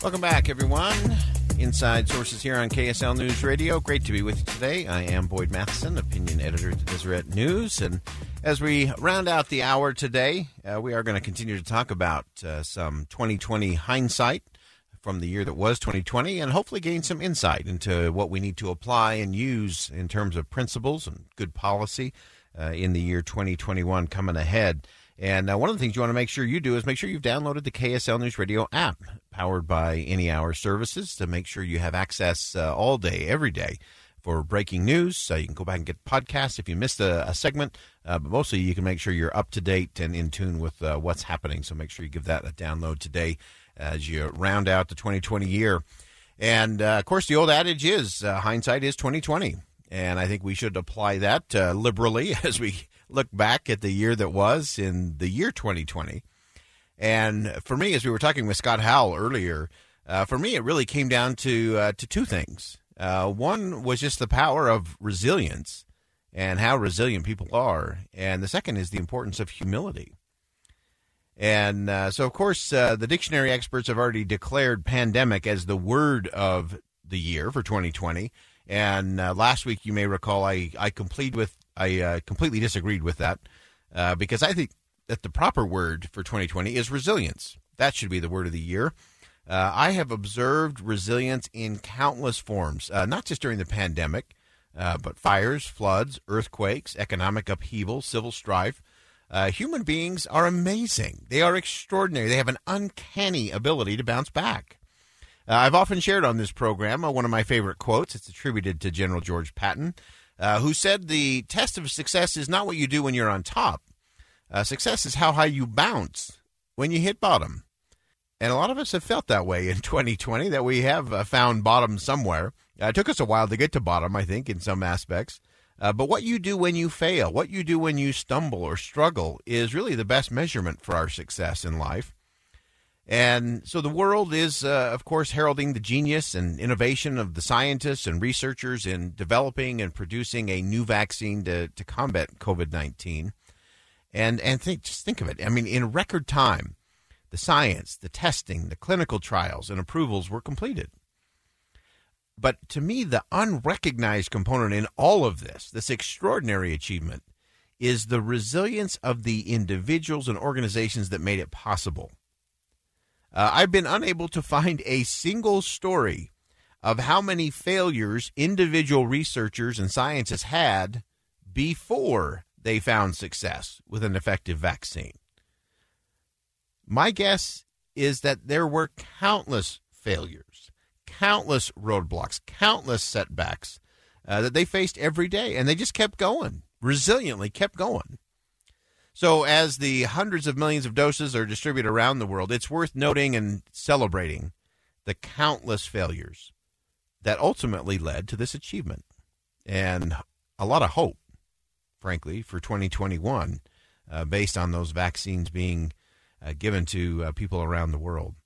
Welcome back, everyone. Inside Sources here on KSL News Radio. Great to be with you today. I am Boyd Matheson, opinion editor at Deseret News. And as we round out the hour today, uh, we are going to continue to talk about uh, some 2020 hindsight from the year that was 2020 and hopefully gain some insight into what we need to apply and use in terms of principles and good policy uh, in the year 2021 coming ahead. And uh, one of the things you want to make sure you do is make sure you've downloaded the KSL News Radio app, powered by Any Hour Services, to make sure you have access uh, all day, every day for breaking news. So you can go back and get podcasts if you missed a, a segment, uh, but mostly you can make sure you're up to date and in tune with uh, what's happening. So make sure you give that a download today as you round out the 2020 year. And uh, of course, the old adage is uh, hindsight is 2020, and I think we should apply that uh, liberally as we look back at the year that was in the year 2020. And for me, as we were talking with Scott Howell earlier, uh, for me, it really came down to uh, to two things. Uh, one was just the power of resilience and how resilient people are, and the second is the importance of humility. And uh, so, of course, uh, the dictionary experts have already declared pandemic as the word of the year for 2020. And uh, last week, you may recall, I I complete with I uh, completely disagreed with that uh, because I think that the proper word for 2020 is resilience. That should be the word of the year. Uh, I have observed resilience in countless forms, uh, not just during the pandemic, uh, but fires, floods, earthquakes, economic upheaval, civil strife. Uh, human beings are amazing. They are extraordinary. They have an uncanny ability to bounce back. I've often shared on this program one of my favorite quotes. It's attributed to General George Patton uh, who said the test of success is not what you do when you're on top. Uh, success is how high you bounce when you hit bottom. And a lot of us have felt that way in 2020, that we have uh, found bottom somewhere. Uh, it took us a while to get to bottom, I think, in some aspects. Uh, but what you do when you fail, what you do when you stumble or struggle, is really the best measurement for our success in life. And so the world is, uh, of course, heralding the genius and innovation of the scientists and researchers in developing and producing a new vaccine to, to combat COVID 19. And, and think, just think of it. I mean, in record time, the science, the testing, the clinical trials, and approvals were completed. But to me, the unrecognized component in all of this, this extraordinary achievement, is the resilience of the individuals and organizations that made it possible. Uh, I've been unable to find a single story of how many failures individual researchers and scientists had before they found success with an effective vaccine. My guess is that there were countless failures, countless roadblocks, countless setbacks uh, that they faced every day, and they just kept going, resiliently kept going. So, as the hundreds of millions of doses are distributed around the world, it's worth noting and celebrating the countless failures that ultimately led to this achievement and a lot of hope, frankly, for 2021 uh, based on those vaccines being uh, given to uh, people around the world.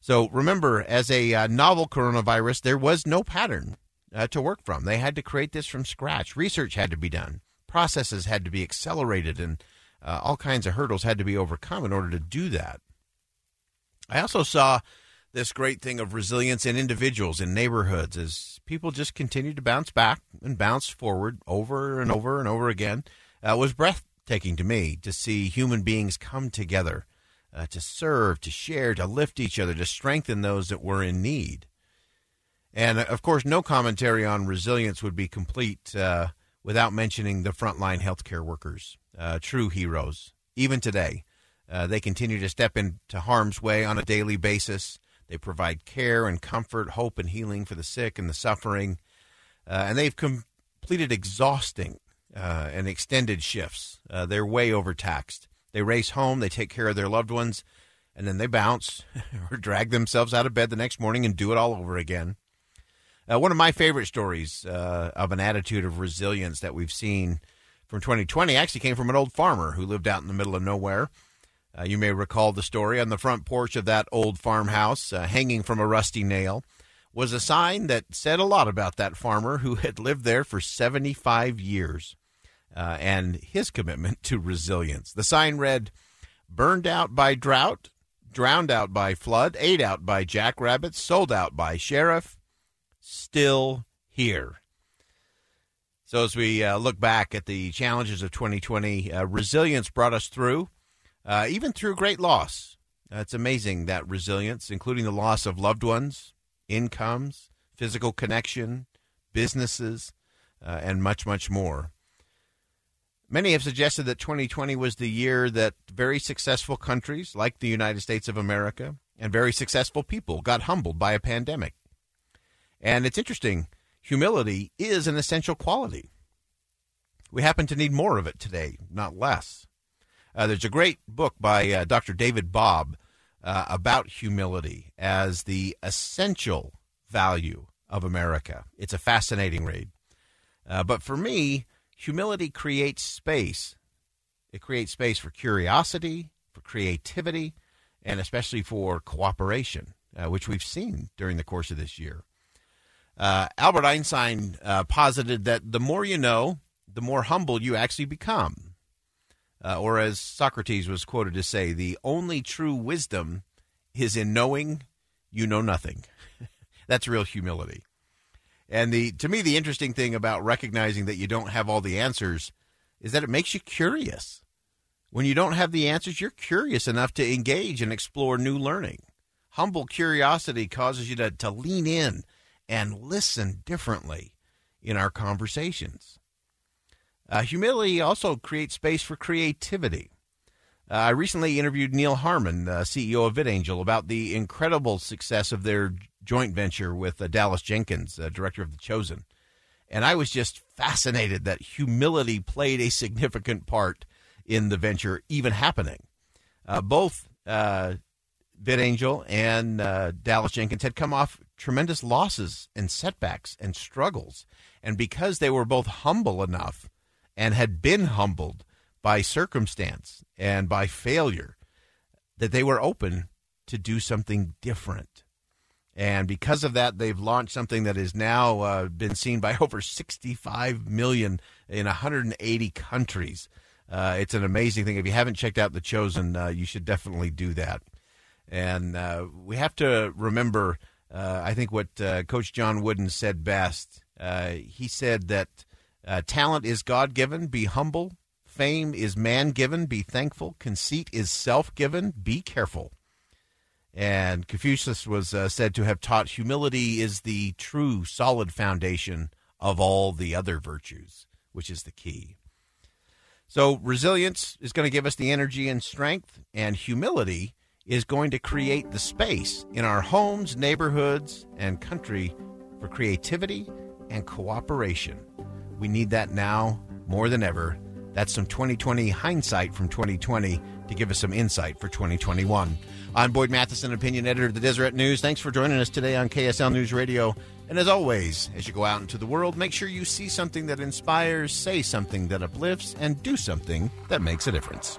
So, remember, as a uh, novel coronavirus, there was no pattern uh, to work from. They had to create this from scratch. Research had to be done, processes had to be accelerated and uh, all kinds of hurdles had to be overcome in order to do that. I also saw this great thing of resilience in individuals in neighborhoods as people just continued to bounce back and bounce forward over and over and over again. Uh, was breathtaking to me to see human beings come together uh, to serve, to share, to lift each other, to strengthen those that were in need. And of course, no commentary on resilience would be complete uh, without mentioning the frontline healthcare workers uh, true heroes. Even today, uh, they continue to step into harm's way on a daily basis. They provide care and comfort, hope and healing for the sick and the suffering. Uh, and they've completed exhausting uh, and extended shifts. Uh, they're way overtaxed. They race home, they take care of their loved ones, and then they bounce or drag themselves out of bed the next morning and do it all over again. Uh, one of my favorite stories of an attitude of resilience that we've seen from 2020 actually came from an old farmer who lived out in the middle of nowhere. Uh, you may recall the story on the front porch of that old farmhouse, uh, hanging from a rusty nail, was a sign that said a lot about that farmer who had lived there for 75 years uh, and his commitment to resilience. The sign read, Burned out by drought, drowned out by flood, ate out by jackrabbits, sold out by sheriff, still here. So, as we uh, look back at the challenges of 2020, uh, resilience brought us through, uh, even through great loss. It's amazing that resilience, including the loss of loved ones, incomes, physical connection, businesses, uh, and much, much more. Many have suggested that 2020 was the year that very successful countries like the United States of America and very successful people got humbled by a pandemic. And it's interesting, humility is an essential quality. We happen to need more of it today, not less. Uh, there's a great book by uh, Dr. David Bobb uh, about humility as the essential value of America. It's a fascinating read. Uh, but for me, humility creates space. It creates space for curiosity, for creativity, and especially for cooperation, uh, which we've seen during the course of this year. Uh, Albert Einstein uh, posited that the more you know, the more humble you actually become. Uh, or as Socrates was quoted to say, the only true wisdom is in knowing you know nothing. That's real humility. And the to me the interesting thing about recognizing that you don't have all the answers is that it makes you curious. When you don't have the answers, you're curious enough to engage and explore new learning. Humble curiosity causes you to, to lean in and listen differently in our conversations. Uh, humility also creates space for creativity. Uh, I recently interviewed Neal Harmon, uh, CEO of VidAngel, about the incredible success of their joint venture with uh, Dallas Jenkins, uh, director of The Chosen. And I was just fascinated that humility played a significant part in the venture even happening. Uh, both VidAngel and Dallas Jenkins had come off tremendous losses and setbacks and struggles. And because they were both humble enough and had been humbled by circumstance and by failure, that they were open to do something different. And because of that, they've launched something that has now uh, been seen by over 65 million in 180 countries. Uh, it's an amazing thing. If you haven't checked out The Chosen, uh, you should definitely do that. And uh, we have to remember, uh, I think, what uh, Coach John Wooden said best. he said that talent is God given, be humble. Fame is man given, be thankful. Conceit is self given, be careful. And Confucius was uh, said to have taught humility is the true solid foundation of all the other virtues, which is the key. So, resilience is going to give us the energy and strength, and humility is going to create the space in our homes, neighborhoods, and country for creativity and cooperation. We need that now more than ever. That's some 2020 hindsight from 2020 to give us some insight for 2021. I'm Boyd Matheson, opinion editor of the Deseret News. Thanks for joining us today on KSL News Radio. And as always, as you go out into the world, make sure you see something that inspires, say something that uplifts, and do something that makes a difference.